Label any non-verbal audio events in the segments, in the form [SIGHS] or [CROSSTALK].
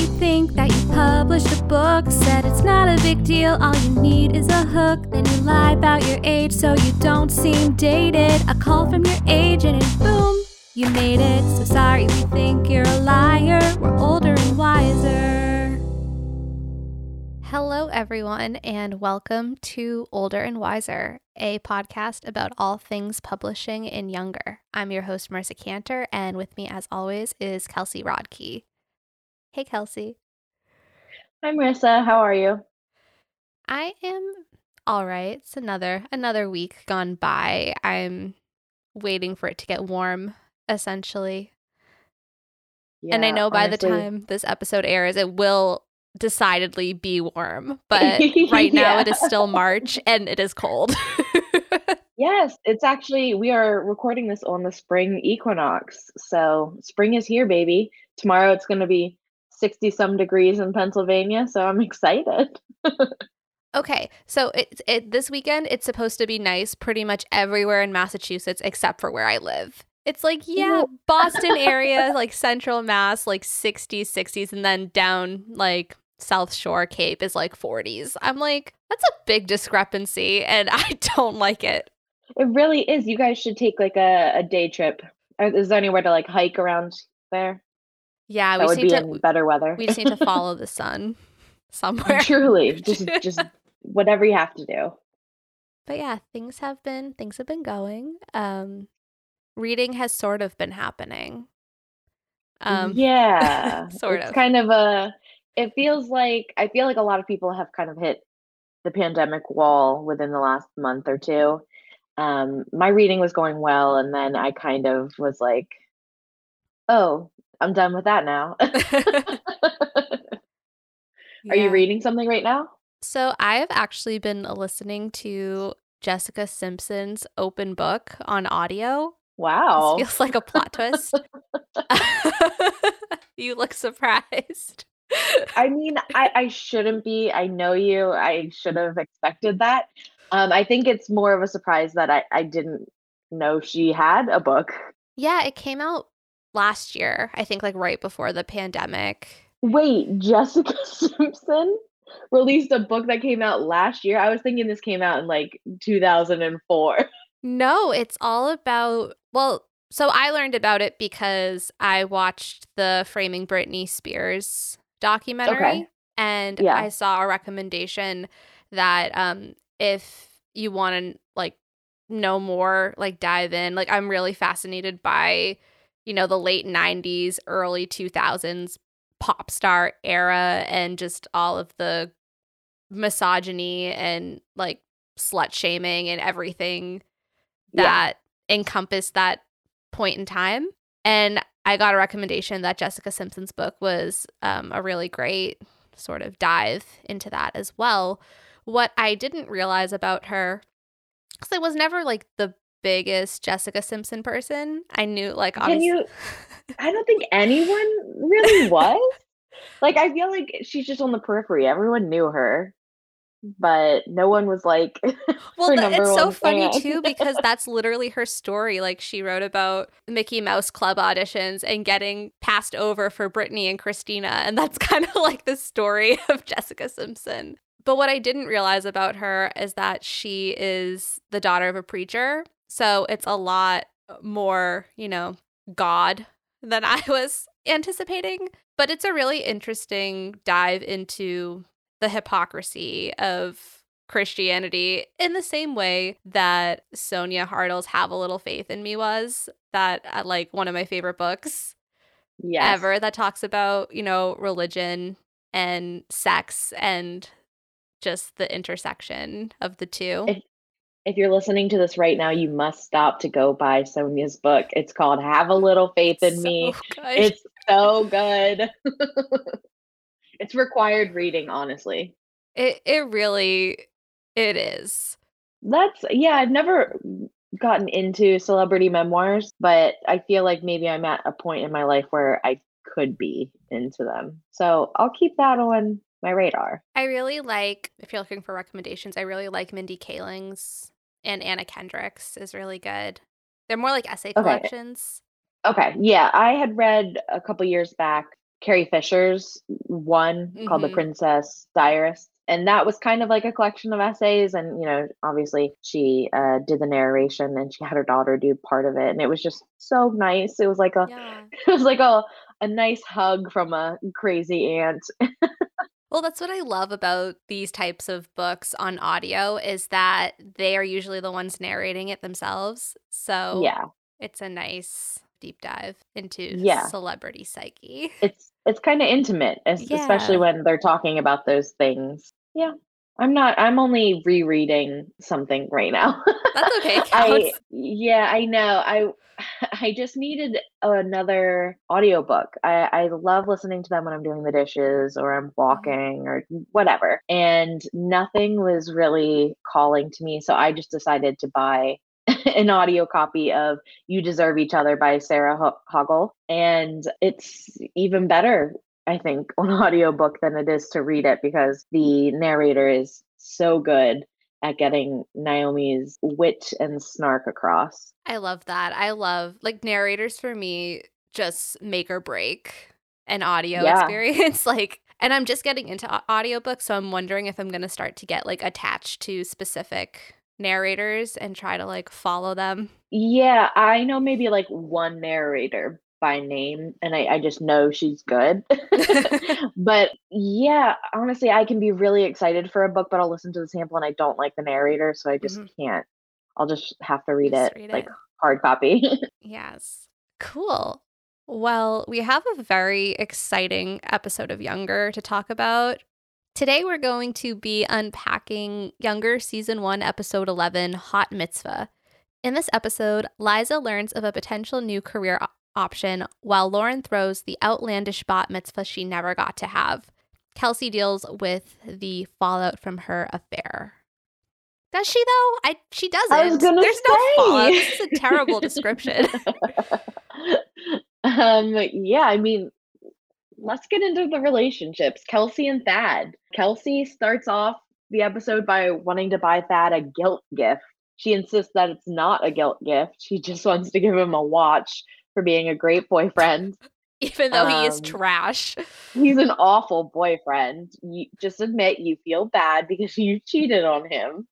you think that you published a book. Said it's not a big deal, all you need is a hook. Then you lie about your age so you don't seem dated. A call from your agent and boom, you made it. So sorry, we think you're a liar. We're older and wiser. Hello, everyone, and welcome to Older and Wiser, a podcast about all things publishing in younger. I'm your host, Marisa Kanter, and with me, as always, is Kelsey Rodkey. Hey, Kelsey. Hi, Marisa. How are you? I am all right. It's another another week gone by. I'm waiting for it to get warm, essentially. Yeah, and I know by honestly- the time this episode airs, it will decidedly be warm. [LAUGHS] But right now, it is still March and it is cold. [LAUGHS] Yes, it's actually, we are recording this on the spring equinox. So spring is here, baby. Tomorrow it's going to be 60 some degrees in Pennsylvania. So I'm excited. [LAUGHS] okay, so it, it this weekend it's supposed to be nice pretty much everywhere in Massachusetts except for where I live. It's like, yeah. [LAUGHS] Boston area, like central Mass, like 60s, 60s, and then down like South Shore Cape is like 40s. I'm like, that's a big discrepancy, and [LAUGHS] I don't like it. It really is. You guys should take like a, a day trip. Is there anywhere to like hike around there? Yeah, that we would just be need to in better weather. we just need to [LAUGHS] follow the sun somewhere. [LAUGHS] Truly, [LAUGHS] just just whatever you have to do. But yeah, things have been things have been going. Um reading has sort of been happening. Um yeah, sort it's of. kind of a. It feels like I feel like a lot of people have kind of hit the pandemic wall within the last month or two. Um, my reading was going well, and then I kind of was like, "Oh, I'm done with that now." [LAUGHS] Are you reading something right now? So I have actually been listening to Jessica Simpson's open book on audio. Wow. This feels like a plot twist. [LAUGHS] [LAUGHS] you look surprised. I mean, I, I shouldn't be. I know you. I should have expected that. Um, I think it's more of a surprise that I, I didn't know she had a book. yeah, it came out last year, I think like right before the pandemic. Wait, Jessica [LAUGHS] Simpson released a book that came out last year. I was thinking this came out in like 2004. No, it's all about, well, so I learned about it because I watched the Framing Britney Spears documentary Okay. and Yeah. I saw a recommendation that um if you want to like know more, like dive in, like I'm really fascinated by you know the late 90s, early 2000s pop star era and just all of the misogyny and like slut shaming and everything Yeah. that encompassed that point in time. And I got a recommendation that Jessica Simpson's book was um, a really great sort of dive into that as well. What I didn't realize about her, because I was never like the biggest Jessica Simpson person. I knew like Can obviously. you? [LAUGHS] I don't think anyone really was. like, I feel like she's just on the periphery. Everyone knew her, but no one was like, [LAUGHS] Well, her th- number it's so funny fan. too [LAUGHS] because that's literally her story. Like she wrote about Mickey Mouse Club auditions and getting passed over for Britney and Christina, and that's kind of like the story of Jessica Simpson. But what I didn't realize about her is that she is the daughter of a preacher, so it's a lot more, you know, God than [LAUGHS] I was anticipating. But it's a really interesting dive into the hypocrisy of Christianity in the same way that Sonia Hartl's Have a Little Faith in Me was that uh, like one of my favorite books yes. ever that talks about, you know, religion and sex and just the intersection of the two. If you're listening to this right now, you must stop to go buy Sonia's book. It's called Have a Little Faith in So Me. good. It's so good. [LAUGHS] it's required reading, honestly. it it really it is. That's yeah, I've never gotten into celebrity memoirs, but I feel like maybe I'm at a point in my life where I could be into them. So I'll keep that on my radar. I really like, if you're looking for recommendations, I really like Mindy Kaling's and Anna Kendrick's is really good. They're more like essay Okay. collections. Okay, yeah, I had read a couple years back Carrie Fisher's one called The Mhm. Princess Diarist. And that was kind of like a collection of essays. And, you know, obviously she uh, did the narration and she had her daughter do part of it. And it was just so nice. It was like a, Yeah. [LAUGHS] it was like a, a nice hug from a crazy aunt. [LAUGHS] Well, that's what I love about these types of books on audio is that they are usually the ones narrating it themselves. So Yeah. it's a nice deep dive into Yeah. celebrity psyche. It's, it's kind of intimate, es- especially when they're talking about those things. Yeah. I'm not, I'm only rereading something right now. [LAUGHS] That's okay. [LAUGHS] I yeah, I know. I [SIGHS] I just needed another audiobook. I I love listening to them when I'm doing the dishes or I'm mm-hmm. walking or whatever. And nothing was really calling to me, so I just decided to buy [LAUGHS] an audio copy of You Deserve Each Other by Sarah Ho- Hogle and it's even better I think [LAUGHS] on audiobook than it is to read it because the narrator is so good at getting Naomi's wit and snark across. I love that. I love like narrators for me just make or break an audio Yeah. experience. [LAUGHS] like, and I'm just getting into audiobooks, so I'm wondering if I'm going to start to get like attached to specific narrators and try to like follow them. Yeah, I know maybe like one narrator by name, and I, I just know she's good. [LAUGHS] [LAUGHS] but yeah, honestly, I can be really excited for a book, but I'll listen to the sample and I don't like the narrator, so I just Mhm. can't. I'll just have to read it read like it. hard copy. [LAUGHS] Yes. Cool. Well, we have a very exciting episode of Younger to talk about. Today, we're going to be unpacking Younger Season 1, Episode 11 Hot Mitzvah. In this episode, Liza learns of a potential new career option while Lauren throws the outlandish bat mitzvah she never got to have. Kelsey deals with the fallout from her affair. Does she though? I she doesn't. I There's no fallout. say. This is a terrible description. [LAUGHS] um, yeah, I mean, let's get into the relationships. Kelsey and Thad. Kelsey starts off the episode by wanting to buy Thad a guilt gift. She insists that it's not a guilt gift. She just wants to give him a watch for being a great boyfriend. [LAUGHS] Even though he is Um, trash. He's an awful boyfriend. You just admit you feel bad because [LAUGHS] you cheated on him.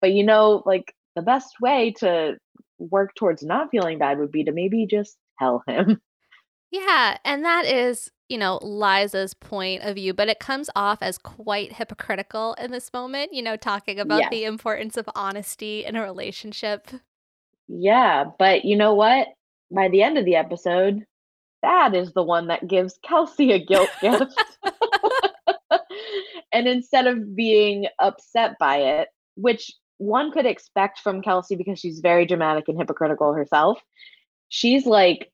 But you know, like the best way to work towards not feeling bad would be to maybe just tell him. [LAUGHS] Yeah, and that is, you know, Liza's point of view, but it comes off as quite hypocritical in this moment, you know, talking about Yes. the importance of honesty in a relationship. Yeah, but you know what? By the end of the episode, that is the one that gives Kelsey a guilt [LAUGHS] gift. [LAUGHS] and instead of being upset by it, which one could expect from Kelsey because she's very dramatic and hypocritical herself, she's like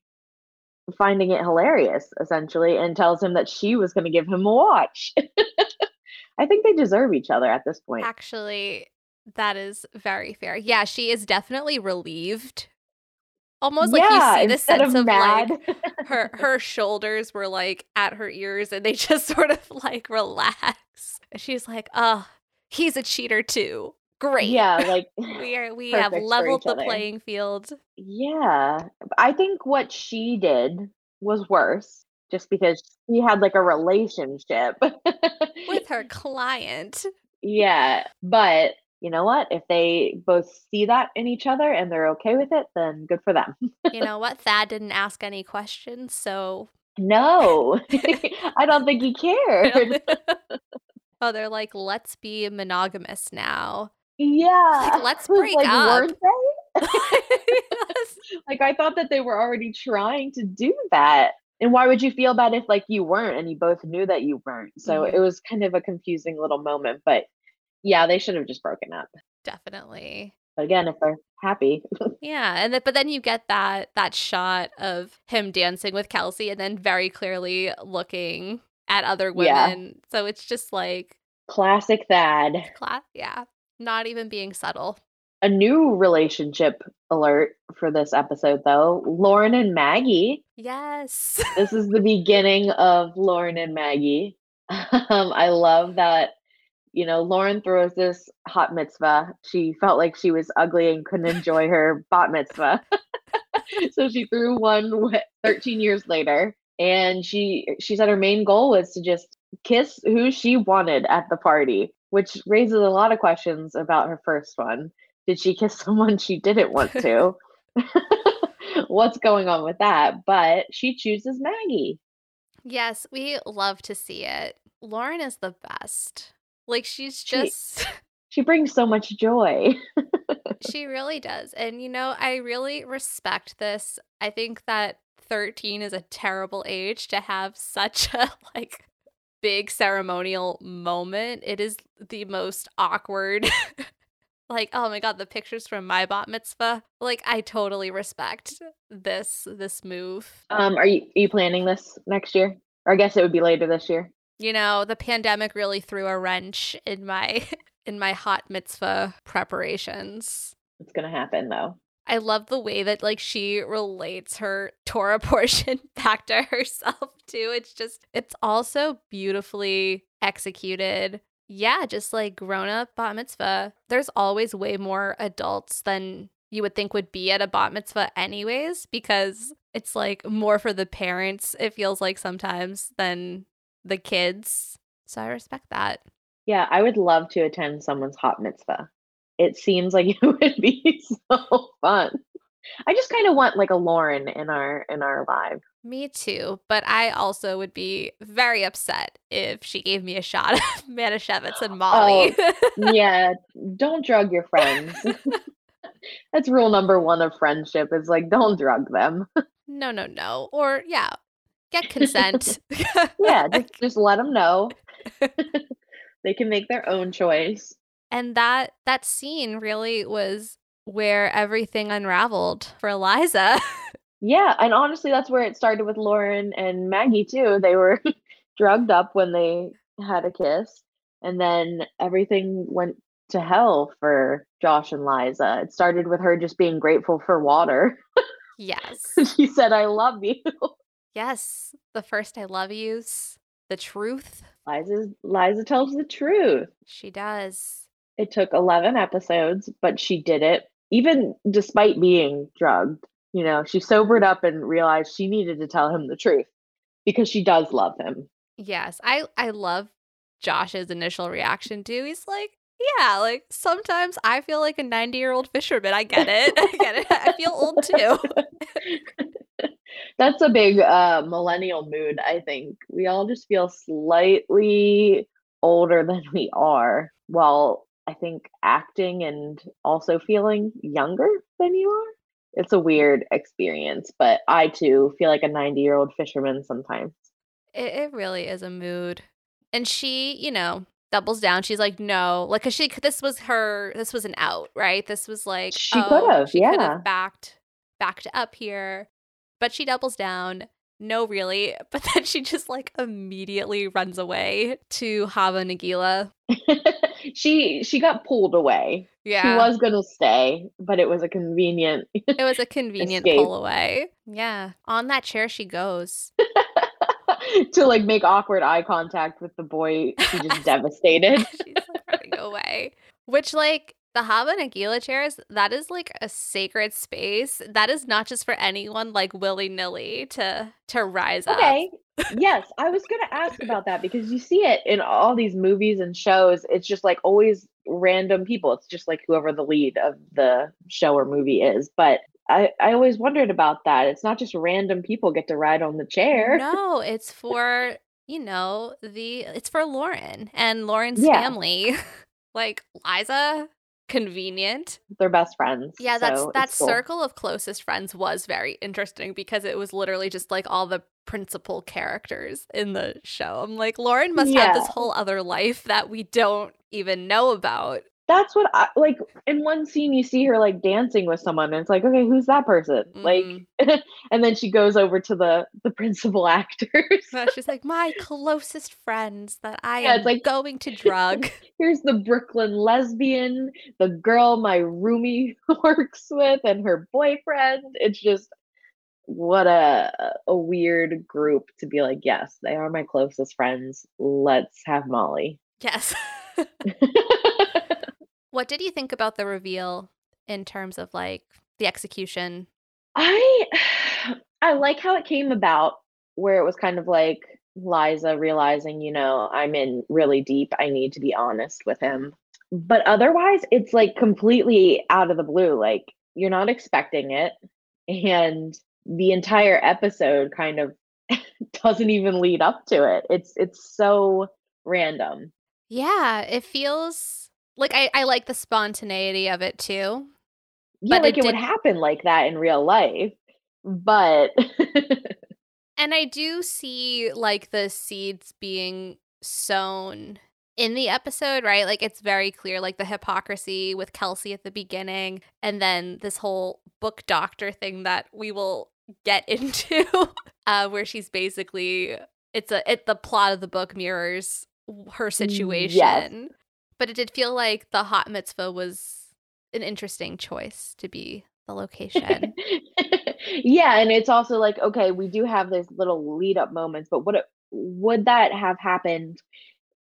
finding it hilarious essentially and tells him that she was going to give him a watch. [LAUGHS] I think they deserve each other at this point. Actually, that is very fair. Yeah, she is definitely relieved. Almost like yeah, you see the sense of of like her [LAUGHS] her shoulders were like at her ears and they just [LAUGHS] sort of like relax. And She's like, "Oh, he's a cheater too. Great. yeah, like [LAUGHS] We are we have leveled the other. playing field." Yeah, I think what she did was worse just because she had like a relationship. with her client. yeah, but you know what? If they both see that in each other and they're okay with it, then good for them. You know what? [LAUGHS] Thad didn't ask any questions, so No, [LAUGHS] [LAUGHS] I don't think he cared. oh, they're like, let's be monogamous now. Yeah, let's break like, up. weren't they? Like I thought that they were already trying to do that. And why would you feel bad if like you weren't and you both knew that you weren't? So Mhm. it was kind of a confusing little moment, but yeah, they should have just broken up. Definitely. But again, if they're happy, [LAUGHS] Yeah, and th- but then you get that that shot of him dancing with Kelsey, and then very clearly looking at other women. Yeah. So it's just like, classic Thad. class, yeah, not even being subtle. A new relationship alert for this episode though. Lauren and Maggie. Yes, This is the beginning of Lauren and Maggie. [LAUGHS] Um, I love that, you know, Lauren throws this hot mitzvah. She felt like she was ugly and couldn't enjoy her [LAUGHS] bat mitzvah. [LAUGHS] so she threw one 13 years later. and she she said her main goal was to just kiss who she wanted at the party, which raises a lot of questions about her first one. Did she kiss [LAUGHS] someone she didn't want to? What's going on with that? But she chooses Maggie. Yes, we love to see it. Lauren is the best. Like she's just she, [LAUGHS] she brings so much joy. [LAUGHS] she really does. And you know, I really respect this. I think that 13 is a terrible age to have such a [LAUGHS] like big ceremonial moment. It is the most awkward like oh my god the pictures from my bat mitzvah like i totally respect this this move um are you are you planning this next year or i guess it would be later this year you know the pandemic really threw a wrench in my [LAUGHS] in my hot mitzvah preparations. It's gonna happen though. I love the way that like she relates her torah [LAUGHS] portion back to herself too. It's just it's also beautifully executed. Yeah, just like grown up bat mitzvah. There's always way more adults than you would think would be at a bat mitzvah, anyways, because it's like more for the parents, it feels like sometimes, than the kids. So I respect that. Yeah, I would love to attend someone's hot mitzvah. It seems like [LAUGHS] it would be so fun. I just kind of want like a Lauren in our in our live. Me too, but I also would be very upset if she gave me a shot of [LAUGHS] Manischewitz and Molly. Oh, [LAUGHS] yeah, don't drug your friends. That's rule number one of friendship is like don't drug them. no, no, no. Or yeah, get consent. [LAUGHS] [LAUGHS] yeah, just, just let them know. [LAUGHS] they can make their own choice. And that that scene really was where everything unraveled for Eliza. Yeah, and honestly, that's where it started with Lauren and Maggie too. They were drugged up when they had a kiss, and then everything went to hell for Josh and Liza. It started with her just being grateful for water. Yes. she said, I love you. Yes. The first I love yous. The truth. Liza Liza tells the truth. She does. It took 11 episodes, but she did it even despite being drugged. You know, she sobered up and realized she needed to tell him the truth because she does love him. Yes. I I love Josh's initial reaction too. He's like, yeah, like sometimes I feel like a 90 year old fisherman. I get it. [LAUGHS] I get it. I feel old too. [LAUGHS] [LAUGHS] That's a big uh, millennial mood, I think. We all just feel slightly older than we are while I think acting and also feeling younger than you are it's a weird experience, but I too feel like a 90 year old fisherman sometimes. It, it really is a mood. And she, you know, doubles down. She's like, no, like, cause she, this was her, this was an out, right? This was like, she oh, could have, yeah. Could have backed, backed up here, but she doubles down. No, really. [LAUGHS] But then she just like immediately runs away to Hava Nagila. [LAUGHS] she she got pulled away. Yeah. She was gonna stay, but it was a convenient [LAUGHS] It was a convenient pull away. Yeah. On that chair she goes. to like make awkward eye contact with the boy she just devastated. She's like running away. Which like the Nagila chairs, that is like a sacred space. That is not just for anyone like willy nilly to to rise okay. up. Okay. yes, I was gonna ask about that because you see it in all these movies and shows. It's just like always random people. It's just like whoever the lead of the show or movie is. But I, I always wondered about that. It's not just random people get to ride on the chair. No, it's for you know the it's for Lauren and Lauren's yeah. family. [LAUGHS] like Liza convenient. They're best friends. Yeah, that's so that cool. circle of closest friends was very interesting because it was literally just like all the principal characters in the show. I'm like, Lauren must yeah. have this whole other life that we don't even know about that's what I like in one scene you see her like dancing with someone and it's like okay who's that person? Mm. like [LAUGHS] and then she goes over to the the principal [LAUGHS] actors. She's like my closest friends that I yeah, am like going to drug. [LAUGHS] Here's the Brooklyn lesbian the girl my roomie works with and her boyfriend. It's just what a a weird group to be like yes they are my closest friends. Let's have Molly. Yes what did you think about the reveal in terms of like the execution? I [SIGHS] I like how it came about. where it was kind of like Liza realizing, you know, I'm in really deep. I need to be honest with him. But otherwise, it's like completely out of the blue. Like you're not expecting it. And the entire episode kind of [LAUGHS] doesn't even lead up to it. It's it's so random. Yeah, it feels like I, I like the spontaneity of it too. Yeah, But like it it, would happen like that in real life. But [LAUGHS] And I do see like the seeds being sown in the episode, right? Like it's very clear, like the hypocrisy with Kelsey at the beginning, and then this whole book doctor thing that we will get [LAUGHS] into, uh, where she's basically it's a it the plot of the book mirrors her situation. But it did feel like the hot mitzvah was an interesting choice to be the location. [LAUGHS] yeah, and it's also like, okay, we do have these little lead up moments, but what it, would that have happened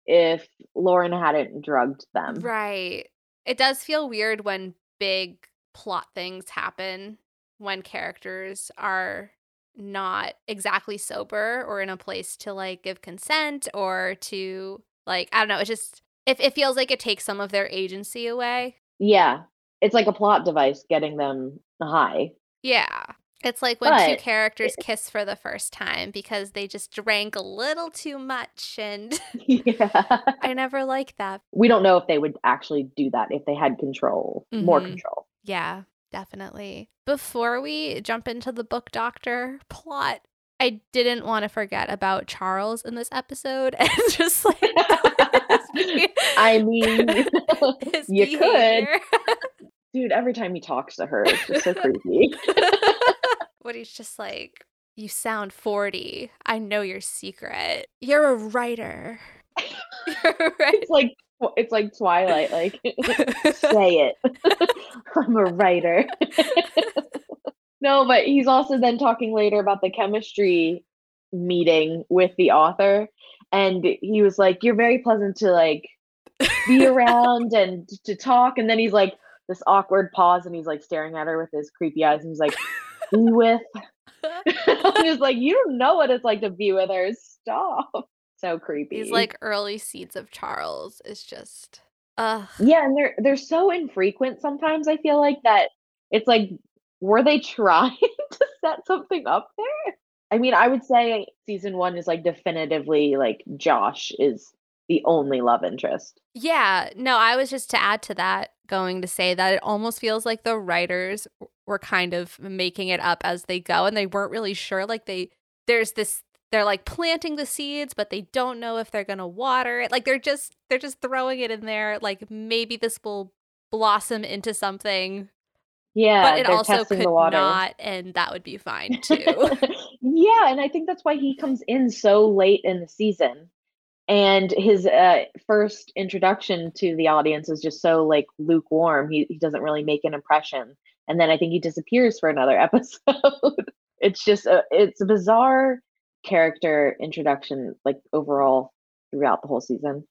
if Lauren hadn't drugged them? Right. It does feel weird when big plot things happen when characters are not exactly sober or in a place to like give consent or to like I don't know, it just if it feels like it takes some of their agency away. Yeah, it's like a plot device getting them high. Yeah. It's like when two But- characters kiss for the first time because they just drank a little too much and [LAUGHS] yeah. [LAUGHS] I never like that. We don't know if they would actually do that if they had control, more Mhm. control. Yeah, definitely. Before we jump into the book doctor plot, I didn't want to forget about Charles in this episode [LAUGHS] and just like [LAUGHS] I mean, [LAUGHS] [LAUGHS] you could. dude, every time he talks to her, it's just so creepy. What he's just like, you sound 40. I know your secret. You're a writer. You're a writer. It's like it's like Twilight, like say it. I'm a writer. no, but he's also then talking later about the chemistry meeting with the author. And he was like, You're very pleasant to like be [LAUGHS] around and to talk. And then he's like, this awkward pause and he's like staring at her with his creepy eyes and he's like, Be [LAUGHS] with. [LAUGHS] I'm just like, You don't know what it's like to be with her. Stop. So creepy. These like early seeds of Charles is just, ugh. Yeah, and they're they're so infrequent sometimes I feel like that it's like were they trying to set something up there? I mean, I would say season 1 is like definitively like Josh is the only love interest. Yeah, no, I was just to add to that going to say that it almost feels like the writers were kind of making it up as they go and they weren't really sure like they there's this they're like planting the seeds but they don't know if they're going to water it. Like they're just they're just throwing it in there like maybe this will blossom into something Yeah, but it also testing could the water. not and that would be fine [LAUGHS] too. yeah, and I think that's why he comes in so late in the season. And his uh, first introduction to the audience is just so like lukewarm. He he doesn't really make an impression. And then I think he disappears for another [LAUGHS] episode. it's just a it's a bizarre character introduction like overall throughout the whole season.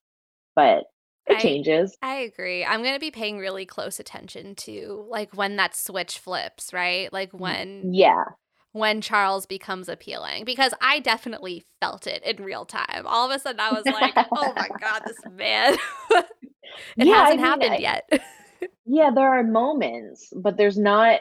But it I- changes. I agree. I'm going to be paying really close attention to like when that switch flips, right? Like when Yeah. when Charles becomes appealing because I definitely felt it in real time. All of a sudden I was like, "Oh my [LAUGHS] god, this man." [LAUGHS] it Yeah, hasn't mean, happened I- yet. [LAUGHS] Yeah, there are moments, but there's not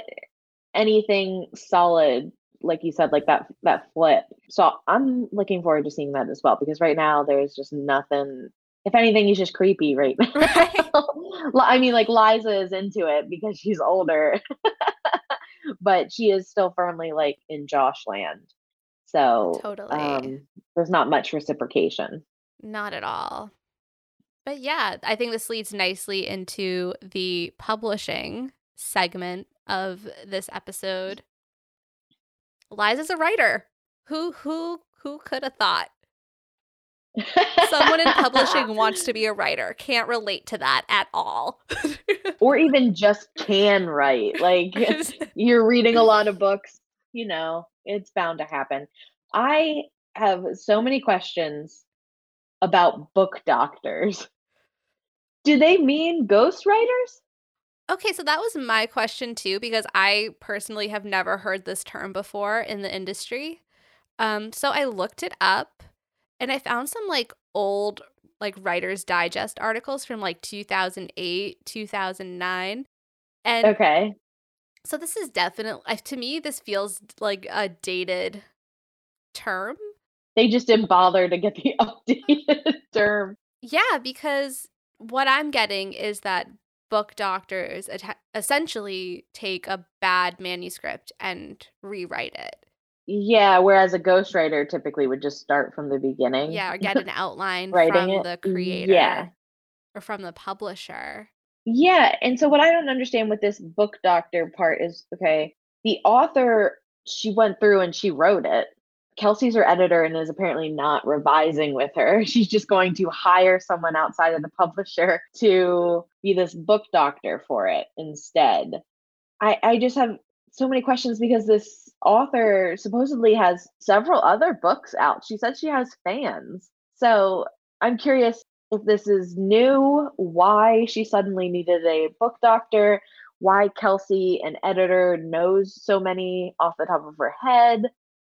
anything solid, like you said, like that that flip. So I'm looking forward to seeing that as well because right now there's just nothing. If anything, he's just creepy right now. Right. [LAUGHS] I mean, like Liza is into it because she's older, [LAUGHS] but she is still firmly like in Josh land. So Totally. um, there's not much reciprocation. Not at all. But yeah, I think this leads nicely into the publishing segment of this episode. Liza's a writer. Who who who could have thought? Someone in publishing [LAUGHS] wants to be a writer. Can't relate to that at all. [LAUGHS] or even just can write. Like [LAUGHS] you're reading a lot of books, you know, it's bound to happen. I have so many questions about book doctors. Do they mean ghostwriters? okay, so that was my question too, because I personally have never heard this term before in the industry. Um, so I looked it up and I found some like old like Writer's Digest articles from like 2008, 2009. And Okay. so this is definitely to me this feels like a dated term. They just didn't bother to get the [LAUGHS] updated term. Yeah, because what I'm getting is that book doctors essentially take a bad manuscript and rewrite it. Yeah, whereas a ghostwriter typically would just start from the beginning. Yeah, or get an outline [LAUGHS] from it? the creator Yeah. or from the publisher. Yeah, and so what I don't understand with this book doctor part is okay, the author she went through and she wrote it. Kelsey's her editor and is apparently not revising with her. [LAUGHS] She's just going to hire someone outside of the publisher [LAUGHS] to be this book doctor for it instead. I I just have so many questions because this author supposedly has several other books out. She said she has fans. So I'm curious if this is new, why she suddenly needed a book doctor, why Kelsey, an editor, knows so many off the top of her head.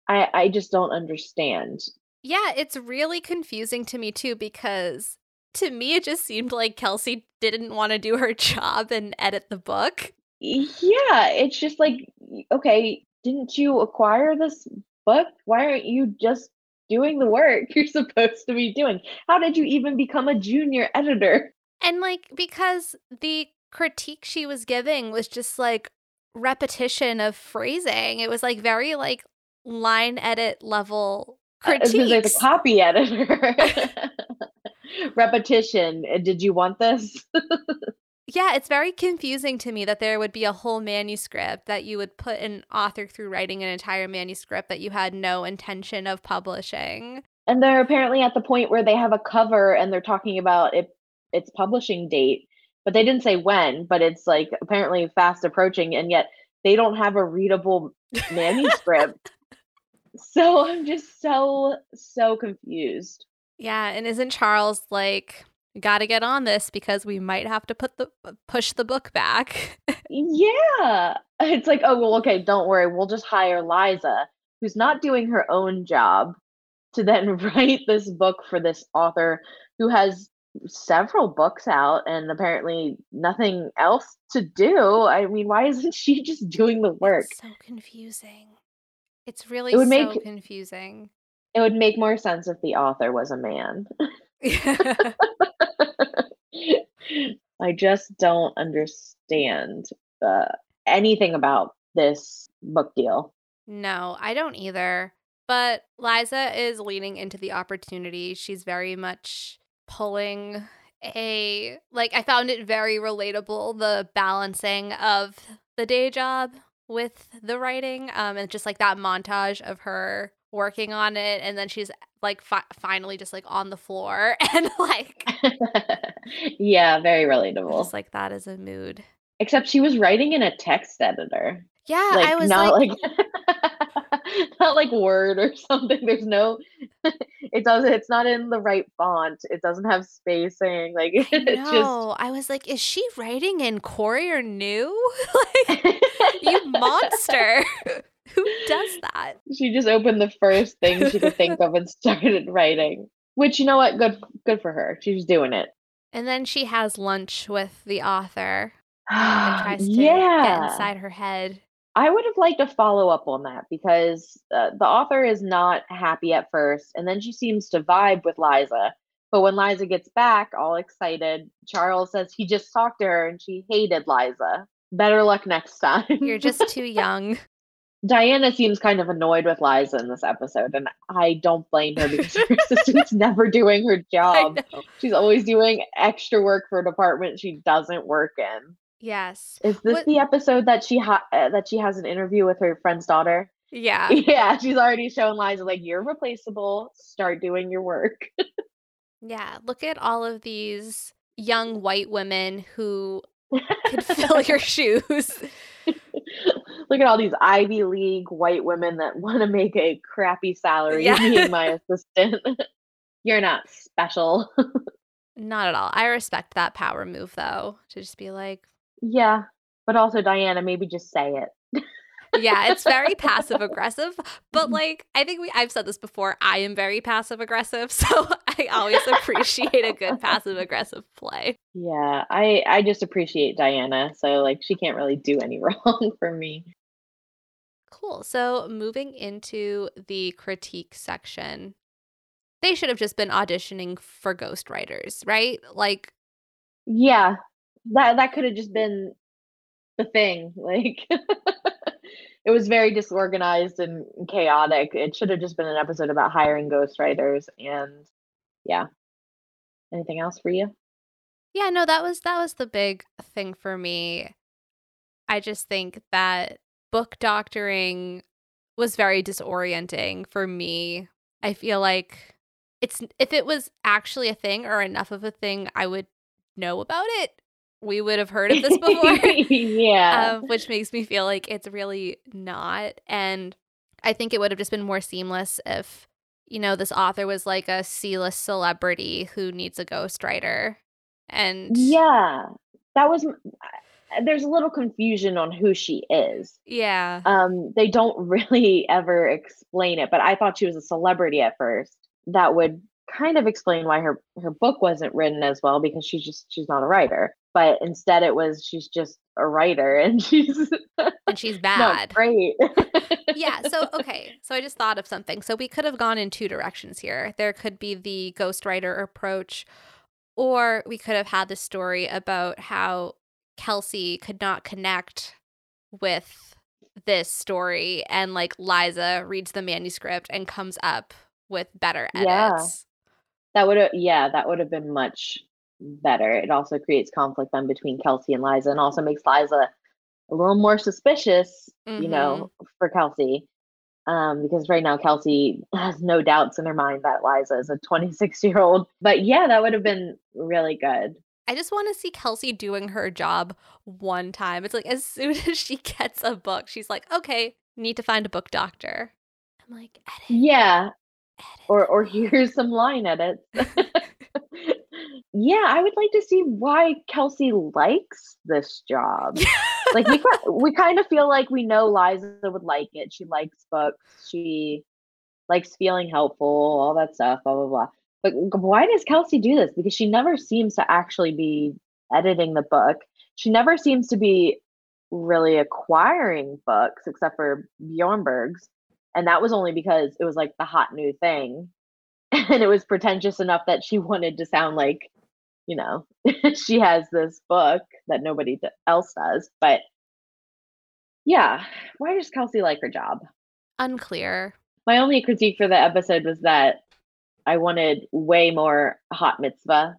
I, I just don't understand. Yeah, it's really confusing to me too because to me it just seemed like Kelsey didn't want to do her [LAUGHS] job and edit the book. Yeah, it's just like, okay, didn't you acquire this book? Why aren't you just doing the work [LAUGHS] you're supposed to be doing? How did you even become a junior editor? And like because the critique she was giving was just like repetition of phrasing. It was like very like line edit level Uh, Because like the copy editor. [LAUGHS] Repetition. uh, Did you want this? [LAUGHS] Yeah, it's very confusing to me that there would be a whole manuscript that you would put an author through writing an entire manuscript that you had no intention of publishing. and they're apparently at the point where they have a cover and they're talking about it its publishing date, but they didn't say when, but it's like apparently fast approaching and yet they don't have a readable [LAUGHS] manuscript. so I'm just so so confused. Yeah, and isn't Charles like got to get on this because we might have to put the push the book back. [LAUGHS] Yeah. It's like, oh well, okay, don't worry, we'll just hire Liza, who's not doing her own job, to then [LAUGHS] write this book for this author who has several books out and apparently nothing else to do. I mean, why [LAUGHS] isn't she just doing the work? It's so confusing. It's really It would so make- confusing. It would make more sense if the author was a man. [LAUGHS] I just don't understand anything about this book deal. no, I don't either. But Liza is leaning into the opportunity. She's very much pulling a like I found it very relatable the balancing of the day job with the writing um and just like that montage of her working on it and then she's like fi- finally just like on the floor [LAUGHS] and like [LAUGHS] yeah, very relatable. just like that is a mood. Except she was writing in a text editor. Yeah, Like I was not like, like, [LAUGHS] not like Word or something. There's no it doesn't it's not in the right font. It doesn't have spacing. Like it's just. I was like, is she writing in Courier New? like, you monster. Who does that? she just opened the first thing she could think of and started [LAUGHS] writing. Which you know what? Good good for her. She's doing it. And then she has lunch with the author and tries to get yeah. inside her head. I would have liked a follow up on that because uh, the author is not happy at first, and then she seems to vibe with Liza. But when Liza gets back, all excited, Charles says he just talked to her and she hated Liza. Better luck next [LAUGHS] time. You're just too young. Diana seems kind of annoyed with Liza in this episode, and I don't blame her because her [LAUGHS] assistant's never doing her job. She's always doing extra work for a department she doesn't work in. Yes. Is this What- the episode that she ha- uh, that she has an interview with her friend's daughter? Yeah. [LAUGHS] Yeah, she's already shown Liza like you're replaceable. Start doing your work. [LAUGHS] Yeah. Look at all of these young white women who could fill your shoes. Look at all these Ivy League white women that [LAUGHS] want to make a crappy salary Yeah. being [LAUGHS] my assistant. [LAUGHS] you're not special. Not at all. I respect that power move though, to just be like, yeah, but also Diana, maybe just say it. yeah, it's very passive aggressive, but mm-hmm. like I think we I've said this before, I am very passive aggressive, so I always appreciate a good passive aggressive play. Yeah, I I just appreciate Diana, so like she can't really do any wrong for me. Cool. So, moving into the critique section. They should have just been auditioning for ghostwriters, right? Like Yeah. That that could have just been the thing. [LAUGHS] Like it was very disorganized and chaotic. It should have just been an episode about hiring ghostwriters and yeah. Anything else for you? Yeah, no, that was that was the big thing for me. I just think that book doctoring was very disorienting for me. I feel like it's if it was actually a thing or enough of a thing, I would know about it. We would have heard of this before. [LAUGHS] yeah. um, which makes me feel like it's really not. And I think it would have just been more seamless if, you know, this author was like a C list celebrity who needs a ghostwriter. And yeah, that was there's a little confusion on who she is. Yeah. Um, they don't [LAUGHS] really ever explain it, but I thought she was a celebrity at first. That would kind of explain why her her book wasn't written as well because she's just she's not a writer. But instead, it was she's just a writer [LAUGHS] and she's [LAUGHS] and she's bad. great. yeah. So okay. So I just thought of something. So we could have gone in two directions here. There could be the ghostwriter approach, or we could have had the story about how Kelsey could not connect with this story and like Liza reads the manuscript and comes up with better edits. Yeah. That would have yeah, that would have been much better. It also creates conflict then between Kelsey and Liza and also makes Liza a little more suspicious, mm-hmm. you know, for Kelsey. Um, because right now Kelsey has no doubts in her mind that Liza is a 26 year old. But yeah, that would have been really good. I just want to see Kelsey doing her job one time. It's like as soon [LAUGHS] as she gets a book, she's like, okay, need to find a book doctor. I'm like, edit. Yeah. Edit. Or or here's some line edits. [LAUGHS] yeah, I would like to see why Kelsey likes this job. like we [LAUGHS] we kind of feel like we know Liza would like it. She likes books. She likes feeling helpful, all that stuff, blah blah blah. But why does Kelsey do this? Because she never seems to actually be editing the book. She never seems to be really acquiring books except for Bjornberg's. And that was only because it was like the hot new thing. [LAUGHS] And it was pretentious enough that she wanted to sound like, you know, [LAUGHS] she has this book that nobody else does. But yeah, why does Kelsey like her job? Unclear. My only critique for the episode was that I wanted way more hot mitzvah.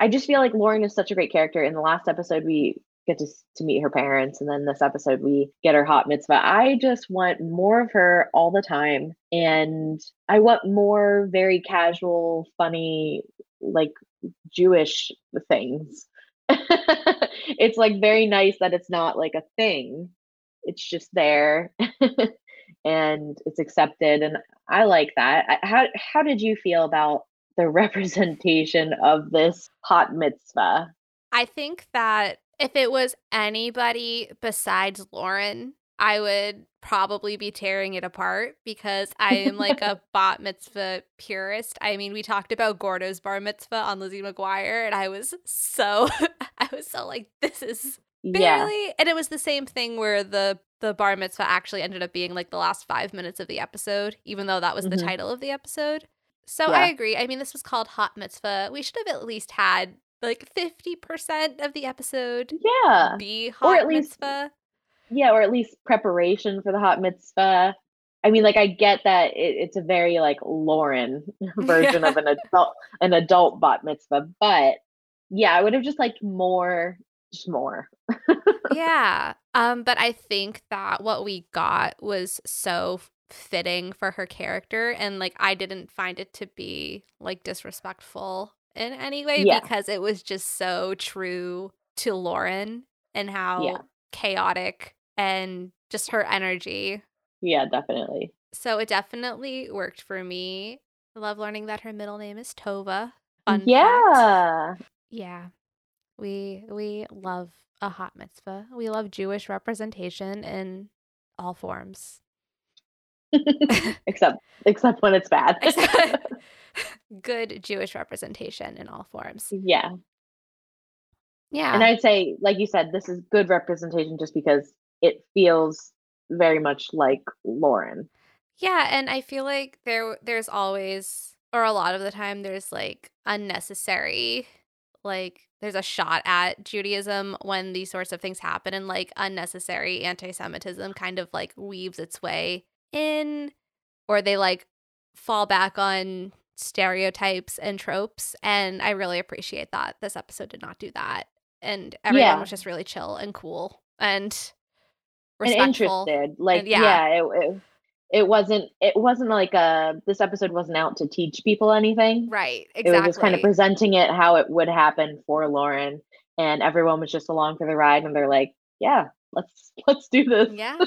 I just feel like Lauren is such a great character. In the last episode, we get to, to meet her parents, and then this episode, we get her hot mitzvah. I just want more of her all the time. And I want more very casual, funny, like Jewish things. [LAUGHS] it's like very nice that it's not like a thing, it's just there. [LAUGHS] and it's accepted and i like that. How how did you feel about the [LAUGHS] representation of this hot mitzvah? I think that if it was anybody besides lauren i would probably be tearing it apart because i am like a [LAUGHS] bat mitzvah purist. I mean we talked about gordo's bar mitzvah on lizzie mcguire and i was so [LAUGHS] i was so like this is barely yeah. and it was the same thing where the the bar mitzvah actually ended up being like the last five minutes of the episode, even though that was mm-hmm. the title of the episode. So yeah. I agree. I mean, this was called Hot Mitzvah. We should have at least had like 50% of the episode yeah. be Hot or at least, Mitzvah. Yeah, or at least preparation for the Hot Mitzvah. I mean, like I get that it, it's a very like Lauren [LAUGHS] [LAUGHS] version yeah. of an adult an adult bat mitzvah, but yeah, I would have just liked more, more. yeah. Um, but I think that what we got was so fitting for her character and like I didn't find it to be like disrespectful in any way yeah. because it was just so true to Lauren and how yeah. chaotic and just her energy. Yeah, definitely. So it definitely worked for me. I love learning that her middle name is Tova. Fun yeah. Fact. Yeah. We we love a hot mitzvah. We love Jewish representation in all forms. [LAUGHS] except except when it's bad. [LAUGHS] [LAUGHS] Good Jewish representation in all forms. Yeah. Yeah. And I'd say, like you said, this is good representation just because it feels very much like Lauren. Yeah, and I feel like there there's always or a lot of the time there's like unnecessary like there's a shot at Judaism when these sorts of things happen and like unnecessary anti-Semitism kind of like weaves its way in or they like fall back on stereotypes and tropes and I really appreciate that this episode did not do that and everyone Yeah. was just really chill and cool and And respectful. interested. Like And- yeah. yeah, it, it it wasn't it wasn't like a this episode wasn't out to teach people anything. Right, Exactly. It was just kind of presenting it how it would happen for Lauren and everyone was just along for the ride and they're like, Yeah, let's [LAUGHS] let's do this. yeah. [LAUGHS]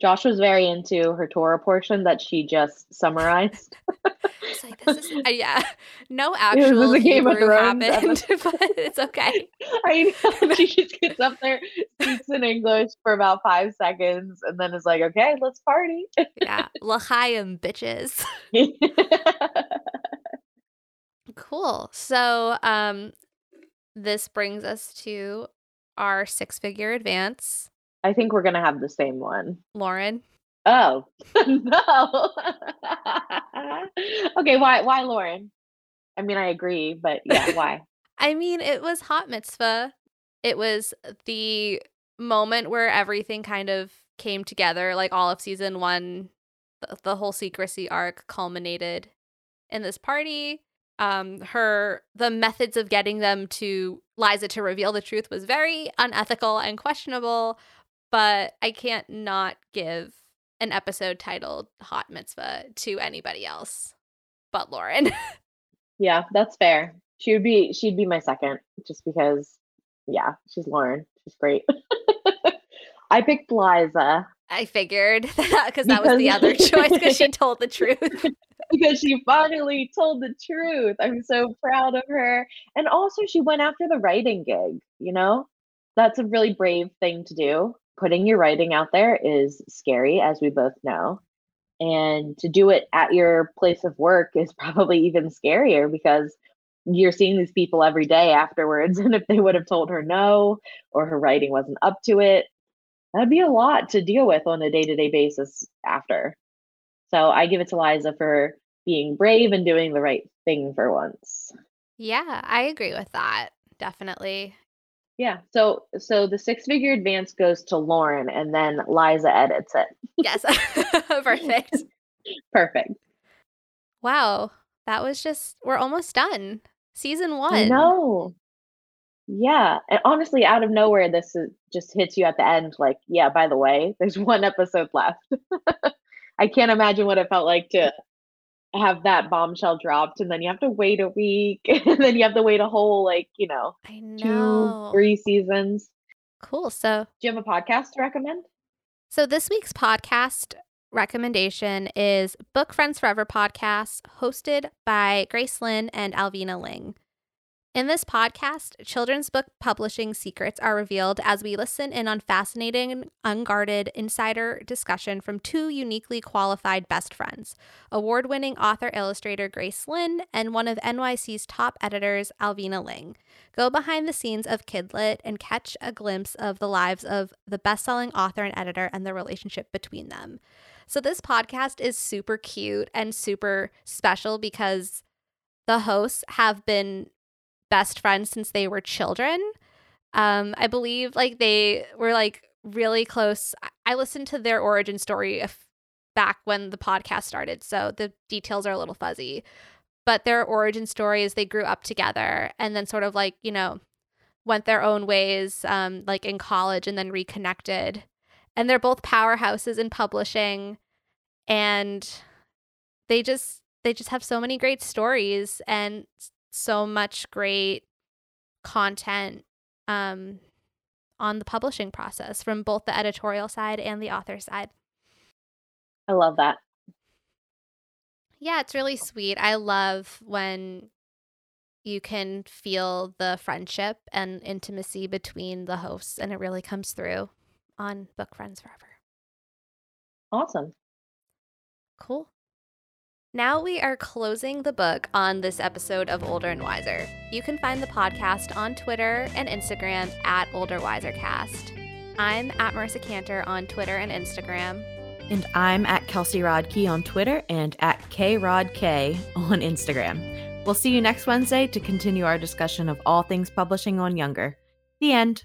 Josh was very into her Torah portion that she just summarized. [LAUGHS] It's like this is uh, yeah. No [LAUGHS] actual a Game of Thrones happened, [LAUGHS] but it's okay. I know she just gets up there, speaks in English for about five seconds, and then is like, "Okay, let's party." Yeah, l'chaim bitches. Cool. So, um, this brings us to our six-figure advance, I think we're gonna have the same one. Lauren. Oh [LAUGHS] no. [LAUGHS] okay, why? Why Lauren? I mean, I agree, but yeah, [LAUGHS] why? I mean, it was hot mitzvah. It was the moment where everything kind of came together. Like all of season one, the, the whole secrecy arc culminated in this party. Um, her the methods of getting them to Liza to reveal the truth was very unethical and questionable. But I can't not give an episode titled "Hot Mitzvah" to anybody else but Lauren. [LAUGHS] Yeah, that's fair. She would be. She'd be my second, just because. Yeah, she's Lauren. She's great. [LAUGHS] I picked Liza. I figured [LAUGHS] that because that was the other choice because she told the truth. because she finally told the truth. I'm so proud of her. And also, she went after the writing gig, you know? That's a really brave thing to do. Putting your writing out there is scary, as we both know. And to do it at your place of work is [LAUGHS] probably even scarier because you're seeing these people every day afterwards. [LAUGHS] And if they would have told her no or her writing wasn't up to it, that'd be a lot to deal with on a day to day basis after. So I give it to Liza for being brave and doing the right thing for once. yeah, I agree with that. Definitely. Yeah. So so the six figure advance goes to Lauren and then Liza edits it. Yes. [LAUGHS] Perfect. [LAUGHS] Perfect. Wow. That was just, we're almost done. Season one. No. Yeah. And honestly, out of nowhere, this is, just hits you at the end like, yeah, by the way, there's [LAUGHS] one episode left. I can't imagine what it felt like to have that bombshell dropped and then you have to wait a week [LAUGHS] and then you have to wait a whole like, you know, I two, three seasons. Cool. So, Do you have a podcast to recommend? So this week's podcast recommendation is Book Friends Forever podcast, hosted by Grace Lin and Alvina Ling. In this podcast, children's book publishing secrets are revealed as we listen in on fascinating, unguarded insider discussion from two uniquely qualified best friends award winning author illustrator Grace Lin and one of NYC's top editors, Alvina Ling. Go behind the scenes of Kidlit and catch a glimpse of the lives of the best selling author and editor and the relationship between them. So, this podcast is super cute and super special because the hosts have been best friends since they were children. Um, I believe like they were like really close. I- listened to their origin story if, back when the podcast started, so the details are a little fuzzy. But their origin story is they grew up together and then sort of like, you know, went their own ways, um, like in college and then reconnected. And they're both powerhouses in publishing and they just they just have so many great stories and so much great content um on the publishing process from both the editorial side and the author side. I love that. Yeah, it's really sweet. I love when you can feel the friendship and intimacy between the hosts, and it really comes through on Book Friends Forever. Awesome. Cool. Now we are closing the book on this episode of Older and Wiser. You can find the podcast on Twitter and Instagram at OlderWiserCast. I'm at Marisa Kanter on Twitter and Instagram. And I'm at Kelsey Rodkey on Twitter and at KRodK on Instagram. We'll see you next Wednesday to continue our discussion of all things publishing on Younger. The end.